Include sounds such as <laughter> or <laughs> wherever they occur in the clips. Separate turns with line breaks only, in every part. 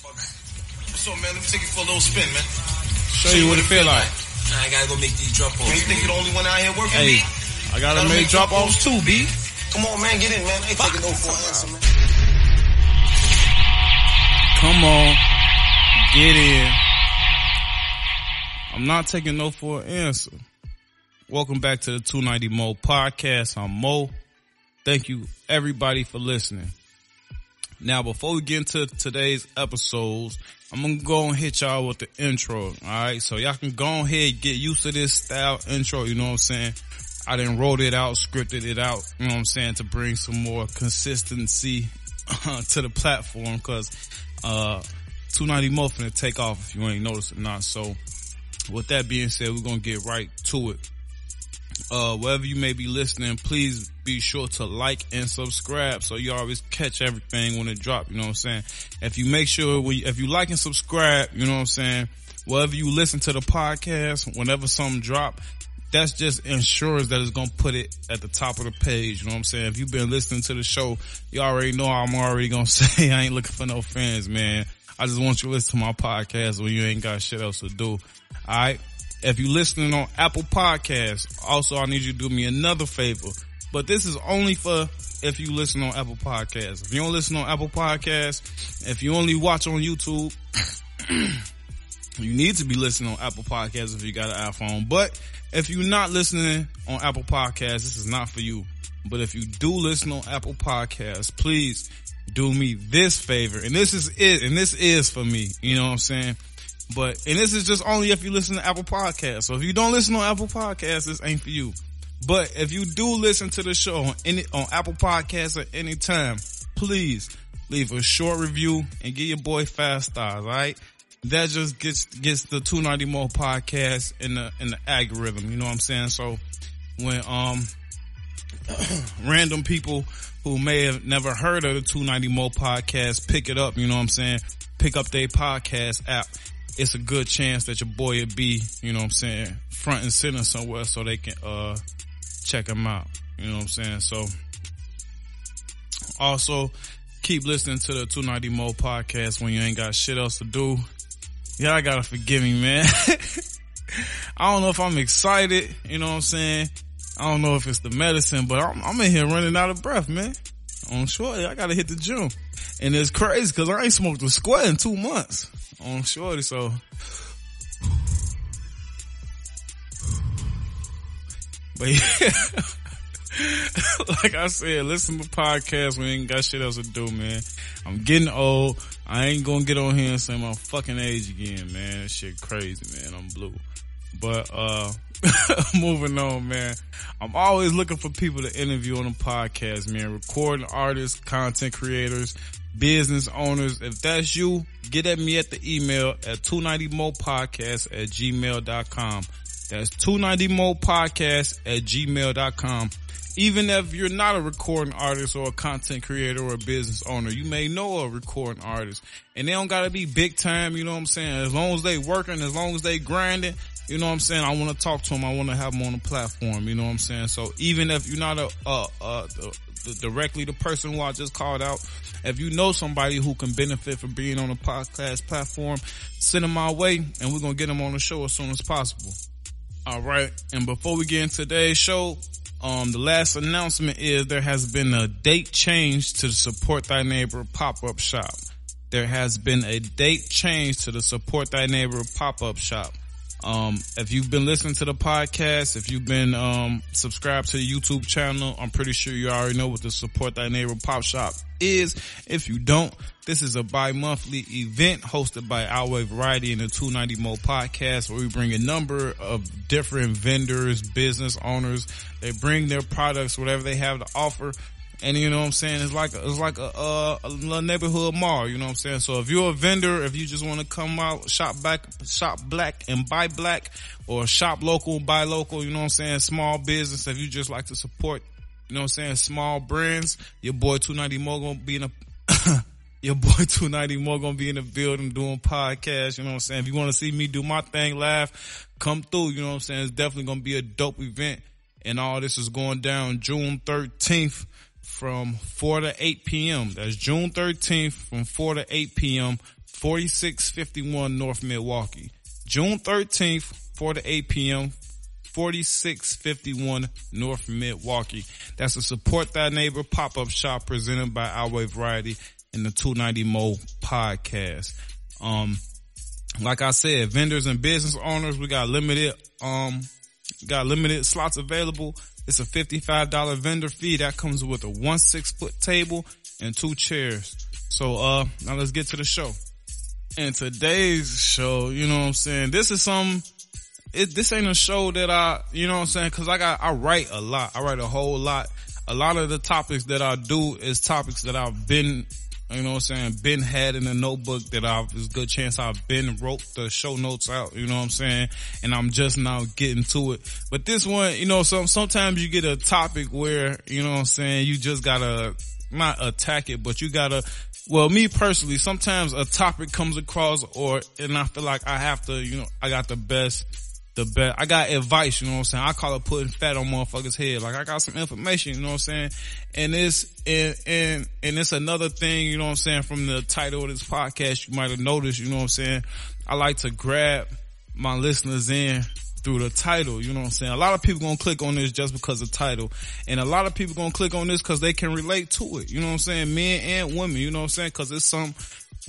So man, let me take you for a little spin, man.
Show you what it feel like.
I gotta go make these drop offs.
Man, you think you're the only one out here working,
Hey,
B?
I gotta
Gotta
make
make
drop offs too, B.
Come on, man, get in, man. I ain't taking no for an answer, man.
Come on, get in. I'm not taking no for an answer. Welcome back to the 290 Mo podcast. I'm Mo. Thank you everybody for listening. Now, before we get into today's episodes, I'm gonna go and hit y'all with the intro. Alright, so y'all can go ahead get used to this style intro, you know what I'm saying? I didn't wrote it out, scripted it out, you know what I'm saying, to bring some more consistency to the platform cause, uh, 290 Mo finna take off if you ain't noticed or not. So with that being said, we're gonna get right to it. Uh, wherever you may be listening, please be sure to like and subscribe so you always catch everything when it drop. You know what I'm saying? If you make sure, you, if you like and subscribe, you know what I'm saying? Wherever you listen to the podcast, whenever something drop, that's just ensures that it's gonna put it at the top of the page. You know what I'm saying? If you've been listening to the show, you already know I'm already gonna <laughs> say I ain't looking for no fans, man. I just want you to listen to my podcast when you ain't got shit else to do. Alright? If you're listening on Apple Podcasts, also I need you to do me another favor. But this is only for if you listen on Apple Podcasts. If you don't listen on Apple Podcasts, if you only watch on YouTube, <clears throat> you need to be listening on Apple Podcasts if you got an iPhone. But if you're not listening on Apple Podcasts, this is not for you. But if you do listen on Apple Podcasts, please do me this favor. And this is it. And this is for me. You know what I'm saying? But, and this is just only if you listen to Apple Podcasts. So if you don't listen on Apple Podcasts, this ain't for you. But if you do listen to the show on any, on Apple Podcasts at any time, please leave a short review and give your boy five stars, alright? That just gets, gets the 290 Mo podcast in the, in the algorithm, you know what I'm saying? So when, um, <clears throat> random people who may have never heard of the 290 Mo podcast pick it up, you know what I'm saying? Pick up their podcast app. It's a good chance that your boy will be, you know what I'm saying, front and center somewhere so they can, uh, check him out. You know what I'm saying? So also keep listening to the 290 Mo podcast when you ain't got shit else to do. I gotta forgive me, man. <laughs> I don't know if I'm excited, you know what I'm saying? I don't know if it's the medicine, but I'm, I'm in here running out of breath, man. I'm sure I gotta hit the gym. And it's crazy cause I ain't smoked a square in two months on shorty, so. But yeah. <laughs> like I said, listen to podcasts you ain't got shit else to do, man. I'm getting old. I ain't gonna get on here and say my fucking age again, man. Shit crazy, man. I'm blue. But, uh, <laughs> moving on, man. I'm always looking for people to interview on the podcast, man. Recording artists, content creators, business owners. If that's you, get at me at the email at 290mopodcast at gmail.com. That's 290mopodcast at gmail.com. Even if you're not a recording artist or a content creator or a business owner, you may know a recording artist and they don't gotta be big time, you know what I'm saying? As long as they working, as long as they grinding, you know what I'm saying? I want to talk to them. I want to have them on the platform. You know what I'm saying? So even if you're not a, the, the, directly the person who I just called out, if you know somebody who can benefit from being on a podcast platform, send them my way and we're going to get them on the show as soon as possible. All right. And before we get into today's show, um, the last announcement is there has been a date change to the Support Thy Neighbor pop-up shop. There has been a date change to the Support Thy Neighbor pop-up shop. Um, if you've been listening to the podcast, if you've been, um, subscribed to the YouTube channel, I'm pretty sure you already know what the Support Thy Neighbor Pop Shop is. If you don't, this is a bi-monthly event hosted by Outway Variety and the 290 Mo podcast where we bring a number of different vendors, business owners. They bring their products, whatever they have to offer. And you know what I'm saying? It's like, it's like a, uh, a, a neighborhood mall, you know what I'm saying? So if you're a vendor, if you just want to come out, shop back, shop black and buy black or shop local, buy local, you know what I'm saying? Small business. If you just like to support, you know what I'm saying? Small brands, your boy 290 Mo gonna be in a, <coughs> your boy 290 Mo gonna be in the building doing podcasts, you know what I'm saying? If you want to see me do my thing live, come through, you know what I'm saying? It's definitely gonna be a dope event. And all this is going down June 13th from 4 to 8 p.m. That's June 13th from 4 to 8 p.m. 4651 North Milwaukee. June 13th, 4 to 8 p.m. 4651 North Milwaukee. That's a support thy neighbor pop-up shop presented by Our Way Variety and the 290 Mo podcast. Um, like I said, vendors and business owners, we got limited, um, got limited slots available. It's a $55 vendor fee that comes with a one six foot table and two chairs. So, uh, now let's get to the show. And today's show, you know what I'm saying? This is some, it, this ain't a show that I, you know what I'm saying? Cause I got, I write a lot. I write a whole lot. A lot of the topics that I do is topics that I've been, you know what I'm saying, been had in a notebook that I've, there's a good chance I've been wrote the show notes out, you know what I'm saying? And I'm just now getting to it. But this one, you know, some, sometimes you get a topic where, you know what I'm saying, you just gotta, not attack it, but you gotta, well, me personally, sometimes a topic comes across or, and I feel like I have to, you know, I got the best, the best, I got advice, you know what I'm saying? I call it putting fat on motherfuckers head. Like I got some information, you know what I'm saying? And it's, and, and, and it's another thing, you know what I'm saying? From the title of this podcast, you might have noticed, you know what I'm saying? I like to grab my listeners in through the title, you know what I'm saying? A lot of people gonna click on this just because of title. And a lot of people gonna click on this cause they can relate to it. You know what I'm saying? Men and women, you know what I'm saying? Cause it's some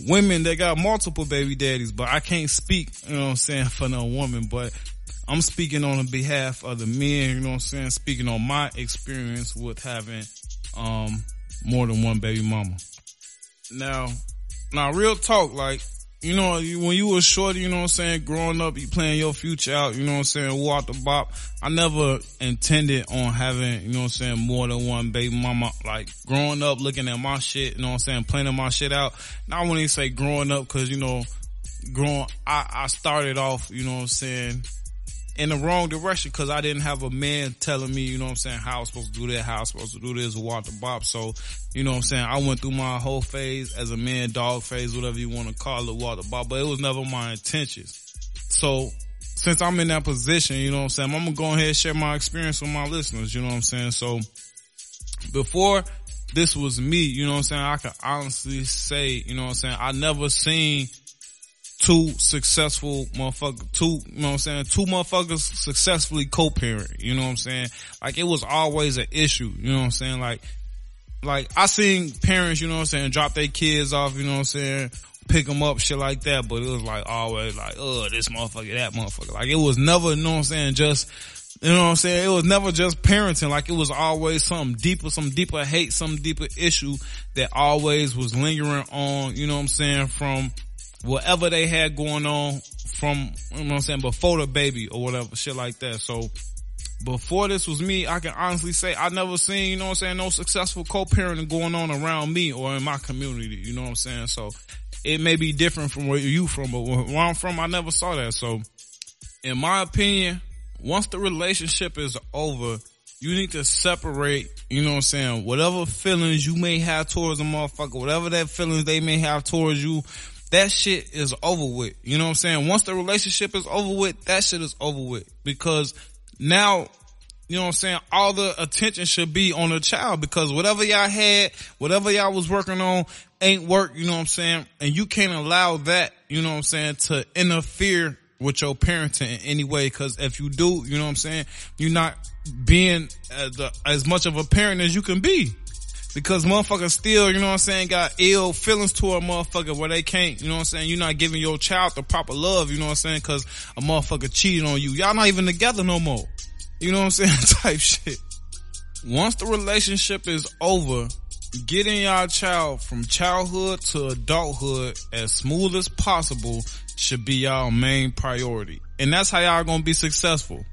women that got multiple baby daddies, but I can't speak, you know what I'm saying, <laughs> for no woman, but I'm speaking on behalf of the men, you know what I'm saying? Speaking on my experience with having, um, more than one baby mama. Now, now real talk, like, you know, when you were short, you know what I'm saying, growing up, you playing your future out, you know what I'm saying, walk the bop. I never intended on having, you know what I'm saying, more than one baby mama. Like growing up, looking at my shit, you know what I'm saying, planning my shit out. And I wouldn't even say growing up cause, you know, growing, I, I started off, you know what I'm saying, in the wrong direction because I didn't have a man telling me, you know what I'm saying, how I was supposed to do that, how I was supposed to do this, walk the bop. So, you know what I'm saying, I went through my whole phase as a man, dog phase, whatever you want to call it, walk the bop, but it was never my intentions. So, since I'm in that position, you know what I'm saying, I'm gonna go ahead and share my experience with my listeners, you know what I'm saying? So, before this was me, you know what I'm saying, I can honestly say, you know what I'm saying, I never seen two successful motherfuckers, two, you know what I'm saying, two motherfuckers successfully co-parent, you know what I'm saying? Like it was always an issue, you know what I'm saying? Like, like I seen parents, you know what I'm saying, drop their kids off, you know what I'm saying, pick them up, shit like that, but it was like always like, oh, this motherfucker, that motherfucker. Like it was never, you know what I'm saying, just, you know what I'm saying? It was never just parenting. Like it was always something deeper, some deeper hate, some deeper issue that always was lingering on, you know what I'm saying, from whatever they had going on from, you know what I'm saying, before the baby or whatever, shit like that. So before this was me, I can honestly say I never seen, you know what I'm saying, no successful co-parenting going on around me or in my community, you know what I'm saying? So it may be different from where you from, but where I'm from, I never saw that. So in my opinion, once the relationship is over, you need to separate, you know what I'm saying, whatever feelings you may have towards a motherfucker, whatever that feelings they may have towards you, that shit is over with. You know what I'm saying? Once the relationship is over with, that shit is over with. Because now, you know what I'm saying, all the attention should be on the child because whatever y'all had, whatever y'all was working on ain't work, you know what I'm saying? And you can't allow that, you know what I'm saying, to interfere with your parenting in any way. Cause if you do, you know what I'm saying, you're not being as, a, as much of a parent as you can be. Because motherfuckers still, you know what I'm saying, got ill feelings toward a motherfucker where they can't, you know what I'm saying, you're not giving your child the proper love, you know what I'm saying, cause a motherfucker cheated on you. Y'all not even together no more. You know what I'm <laughs> saying? Type shit. Once the relationship is over, getting y'all child from childhood to adulthood as smooth as possible should be y'all main priority. And that's how y'all gonna be successful.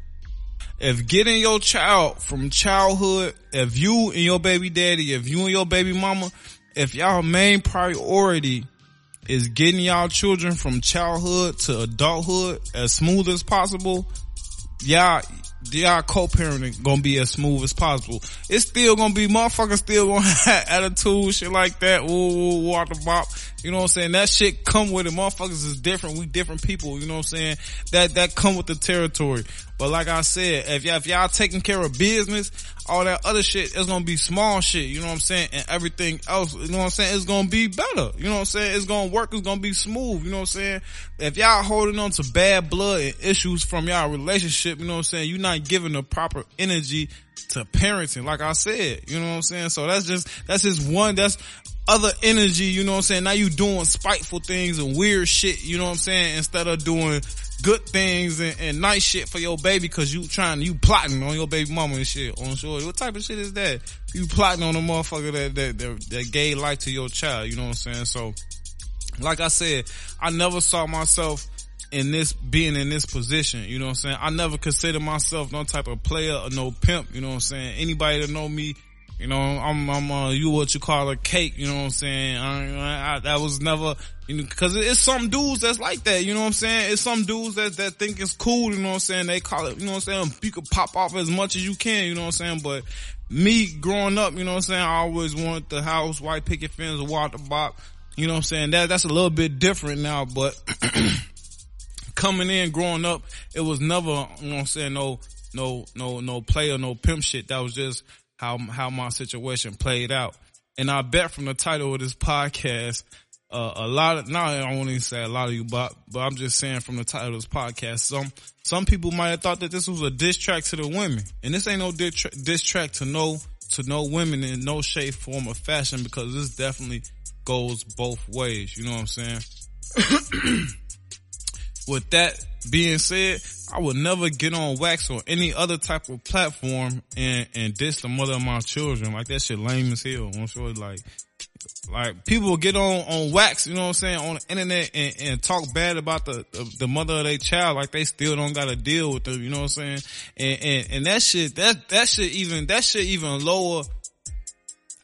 If getting your child from childhood, if you and your baby daddy, if you and your baby mama, if y'all main priority is getting y'all children from childhood to adulthood as smooth as possible, y'all, y'all co-parenting gonna be as smooth as possible. It's still gonna be motherfuckers still gonna <laughs> have attitude, shit like that. Ooh, ooh, walk the bop. You know what I'm saying? That shit come with it. Motherfuckers is different. We different people. You know what I'm saying? That, that come with the territory. But like I said, if y'all, if y'all taking care of business, all that other shit is gonna be small shit, you know what I'm saying? And everything else, you know what I'm saying, It's gonna be better. You know what I'm saying? It's gonna work, it's gonna be smooth, you know what I'm saying? If y'all holding on to bad blood and issues from y'all relationship, you know what I'm saying, you're not giving the proper energy to parenting, like I said, you know what I'm saying? So that's just, that's just one, that's other energy, you know what I'm saying? Now you doing spiteful things and weird shit, you know what I'm saying? Instead of doing good things and, and nice shit for your baby cause you trying, you plotting on your baby mama and shit on shore. What type of shit is that? You plotting on a motherfucker that, that, that, that gave life to your child, you know what I'm saying? So, like I said, I never saw myself in this, being in this position, you know what I'm saying? I never considered myself no type of player or no pimp, you know what I'm saying? Anybody that know me, you know, I'm, I'm, uh, you what you call a cake, you know what I'm saying? I, I, that was never, you know, cause it's some dudes that's like that, you know what I'm saying? It's some dudes that, that think it's cool, you know what I'm saying? They call it, you know what I'm saying? You can pop off as much as you can, you know what I'm saying? But me growing up, you know what I'm saying? I always wanted the house, white picket fence, water bop, you know what I'm saying? That, that's a little bit different now, but <clears throat> coming in, growing up, it was never, you know what I'm saying? No, no, no, no player, no pimp shit. That was just, how how my situation played out. And I bet from the title of this podcast, uh, a lot of, now I want to say a lot of you, but, but I'm just saying from the title of this podcast, some, some people might have thought that this was a diss track to the women. And this ain't no diss track to no, to no women in no shape, form or fashion because this definitely goes both ways. You know what I'm saying? <clears throat> With that being said, I would never get on wax or any other type of platform and, and diss the mother of my children. Like that shit lame as hell. I'm sure like, like people get on, on wax, you know what I'm saying, on the internet and, and talk bad about the, the, the mother of their child like they still don't got to deal with them, you know what I'm saying? And, and, and that shit, that, that shit even, that shit even lower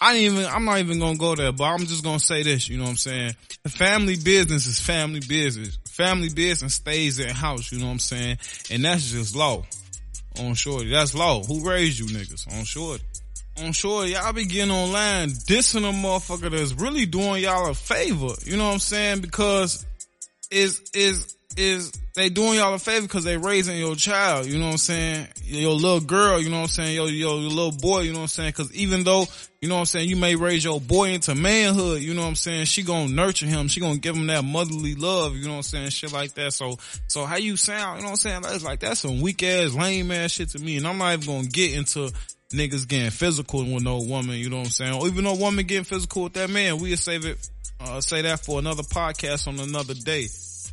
I ain't even, I'm not even gonna go there, but I'm just gonna say this, you know what I'm saying? Family business is family business. Family business stays in house, you know what I'm saying? And that's just law. On shorty. That's law. Who raised you niggas? On shorty. On shorty, y'all be getting online dissing a motherfucker that's really doing y'all a favor. You know what I'm saying? Because is, is, is they doing y'all a favor because they raising your child, you know what I'm saying? Your little girl, you know what I'm saying? Your, your, your little boy, you know what I'm saying? Cause even though, you know what I'm saying, you may raise your boy into manhood, you know what I'm saying? She gonna nurture him. She gonna give him that motherly love, you know what I'm saying? Shit like that. So, so how you sound, you know what I'm saying? That's like, that's some weak ass, lame ass shit to me. And I'm not even gonna get into niggas getting physical with no woman, you know what I'm saying? Or even no woman getting physical with that man. We'll save it, uh, say that for another podcast on another day.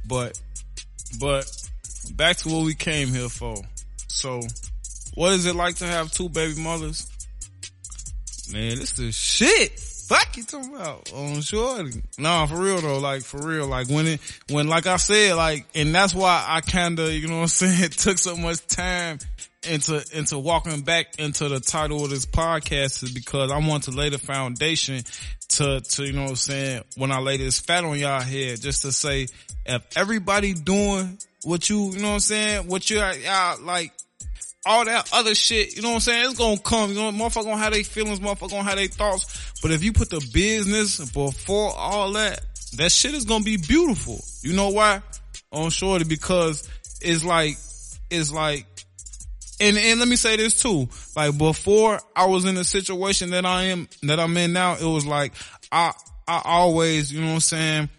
But, but back to what we came here for. So what is it like to have two baby mothers? Man, this is shit. Fuck you talking about on oh, shorty. Nah, for real though, like for real, like when it, when like I said, like, and that's why I kinda, you know what I'm <laughs> saying, it took so much time into, into walking back into the title of this podcast is because I want to lay the foundation to, to, you know what I'm saying, when I lay this fat on y'all head, just to say, if everybody doing what you, you know what I'm saying, what you, y'all like, all that other shit, you know what I'm saying? It's gonna come, you know, motherfucker gonna have their feelings, motherfucker gonna have their thoughts. But if you put the business before all that, that shit is gonna be beautiful. You know why? Oh, on shorty, because it's like, it's like, and, and let me say this too, like before I was in the situation that I am, that I'm in now, it was like, I, I always, you know what I'm saying?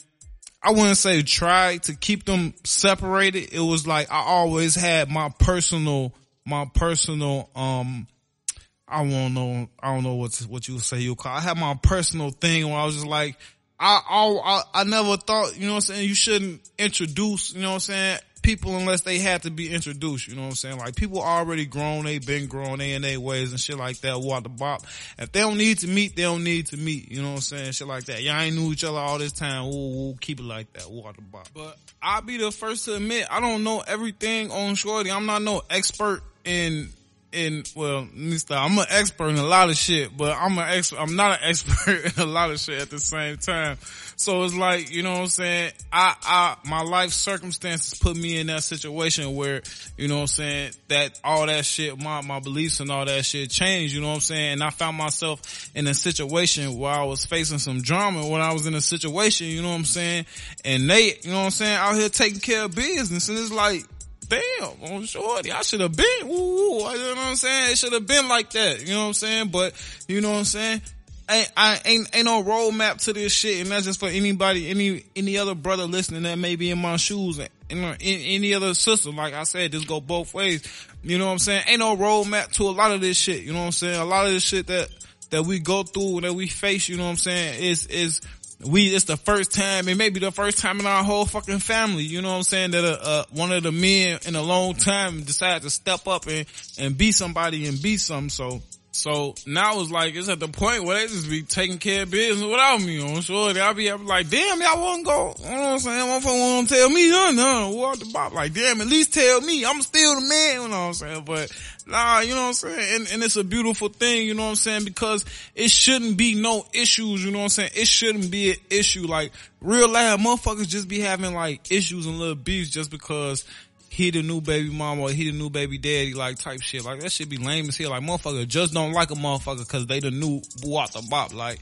I wouldn't say try to keep them separated. It was like I always had my personal my personal, um, I won't know, I don't know what, what you say you call, I had my personal thing where I was just like, I, I, I never thought, you know what I'm saying, you shouldn't introduce, you know what I'm saying, people unless they had to be introduced, you know what I'm saying? Like people already grown, they been grown, they in their ways and shit like that, walk the bop. If they don't need to meet, they don't need to meet, you know what I'm saying? Shit like that. Y'all ain't knew each other all this time, ooh, keep it like that, walk the bop. But I'll be the first to admit, I don't know everything on Shorty. I'm not no expert in in well, stop. I'm an expert in a lot of shit, but I'm an ex I'm not an <laughs> expert in a lot of shit at the same time. So it's like, you know what I'm saying? I I my life circumstances put me in that situation where, you know what I'm saying, that all that shit, my my beliefs and all that shit changed, you know what I'm saying? And I found myself in a situation where I was facing some drama when I was in a situation, you know what I'm saying? And they, you know what I'm saying, out here taking care of business and it's like damn, on shorty, I should have been, ooh, you know what I'm saying? It should have been like that, you know what I'm saying? But, you know what I'm saying? Ain't, I ain't, ain't no roadmap to this shit, and that's just for anybody, any, any other brother listening that may be in my shoes, and, and any other sister, like I said, this go both ways. You know what I'm saying? Ain't no roadmap to a lot of this shit, you know what I'm saying? A lot of this shit that, that we go through, that we face, you know what I'm saying, is, is, we, it's the first time, and maybe the first time in our whole fucking family, you know what I'm saying, that uh, uh, one of the men in a long time decided to step up and, and be somebody and be something. So, so now it's like, it's at the point where they just be taking care of business without me on sure. I'll be like, damn, y'all won't go. You know what I'm saying? Motherfucker won't tell me huh? What the bop? Like, damn, at least tell me. I'm still the man, you know what I'm saying? But Nah, you know what I'm saying? And, and it's a beautiful thing, you know what I'm saying? Because it shouldn't be no issues, you know what I'm saying? It shouldn't be an issue. Like, real life motherfuckers just be having like issues and little beefs just because he the new baby mama or he the new baby daddy, like type shit. Like that should be lame as hell. Like motherfucker just don't like a motherfucker cause they the new boo out the bop. Like,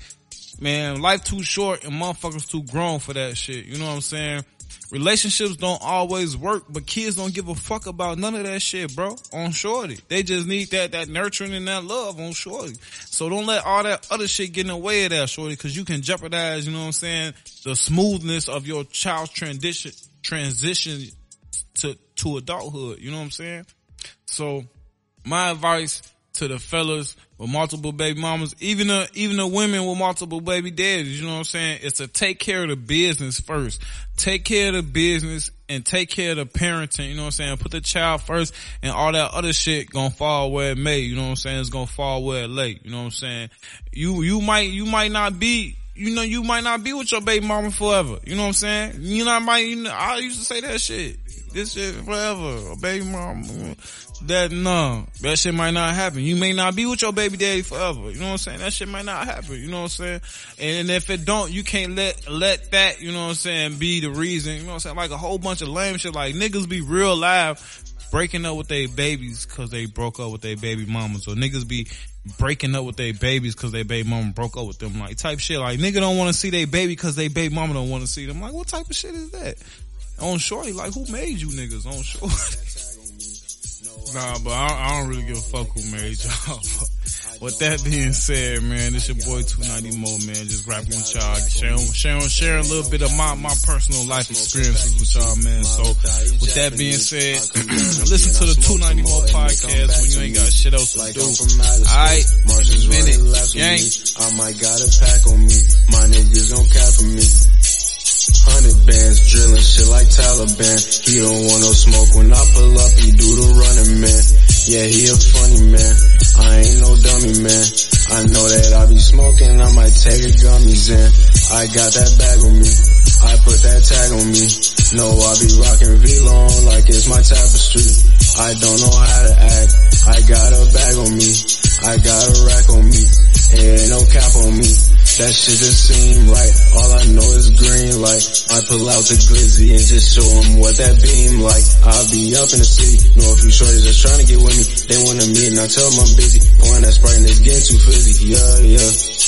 man, life too short and motherfuckers too grown for that shit. You know what I'm saying? Relationships don't always work, but kids don't give a fuck about none of that shit, bro. On shorty. They just need that, that nurturing and that love on shorty. So don't let all that other shit get in the way of that shorty, cause you can jeopardize, you know what I'm saying, the smoothness of your child's transition, transition to, to adulthood. You know what I'm saying? So my advice to the fellas with multiple baby mamas, even the, even the women with multiple baby daddies, you know what I'm saying? It's to take care of the business first. Take care of the business and take care of the parenting, you know what I'm saying? Put the child first and all that other shit gonna fall where it may, you know what I'm saying? It's gonna fall where it lay, you know what I'm saying? You, you might, you might not be you know, you might not be with your baby mama forever. You know what I'm saying? You know, I might, you know, I used to say that shit. This shit forever. A baby mama that no, that shit might not happen. You may not be with your baby daddy forever. You know what I'm saying? That shit might not happen. You know what I'm saying? And if it don't, you can't let, let that, you know what I'm saying, be the reason. You know what I'm saying? Like a whole bunch of lame shit. Like niggas be real live breaking up with their babies cause they broke up with their baby mamas. Or niggas be breaking up with their babies cause their baby mama broke up with them. Like type shit. Like nigga don't want to see their baby cause their baby mama don't want to see them. Like what type of shit is that? On shorty, like who made you niggas on shorty? <laughs> Nah, but I, I, don't really give a fuck who married y'all. <laughs> with that being said, man, it's your boy 290 Mo, man, just rapping with y'all, sharing, sharing, sharing a little bit of my, my personal life experiences with y'all, man. So with that being said, <clears throat> listen to the 290 Mo podcast when you ain't got shit else to do. Alright, minute, gang.
I might got a pack on me. My niggas don't care for me. Hundred bands, drilling shit like Taliban. He don't want no smoke when I pull up, he do the running man. Yeah, he a funny man. I ain't no dummy man. I know that I be smoking, I might take a gummies in. I got that bag on me. I put that tag on me. No, I be rocking Vlone like it's my tapestry. I don't know how to act. I That shit just seem right. All I know is green light. I pull out the glizzy and just show them what that beam like. I'll be up in the city. Know a few shorties just trying to get with me. They wanna meet and I tell them I'm busy. Pouring that Sprite and it's getting too fizzy. Yeah, yeah.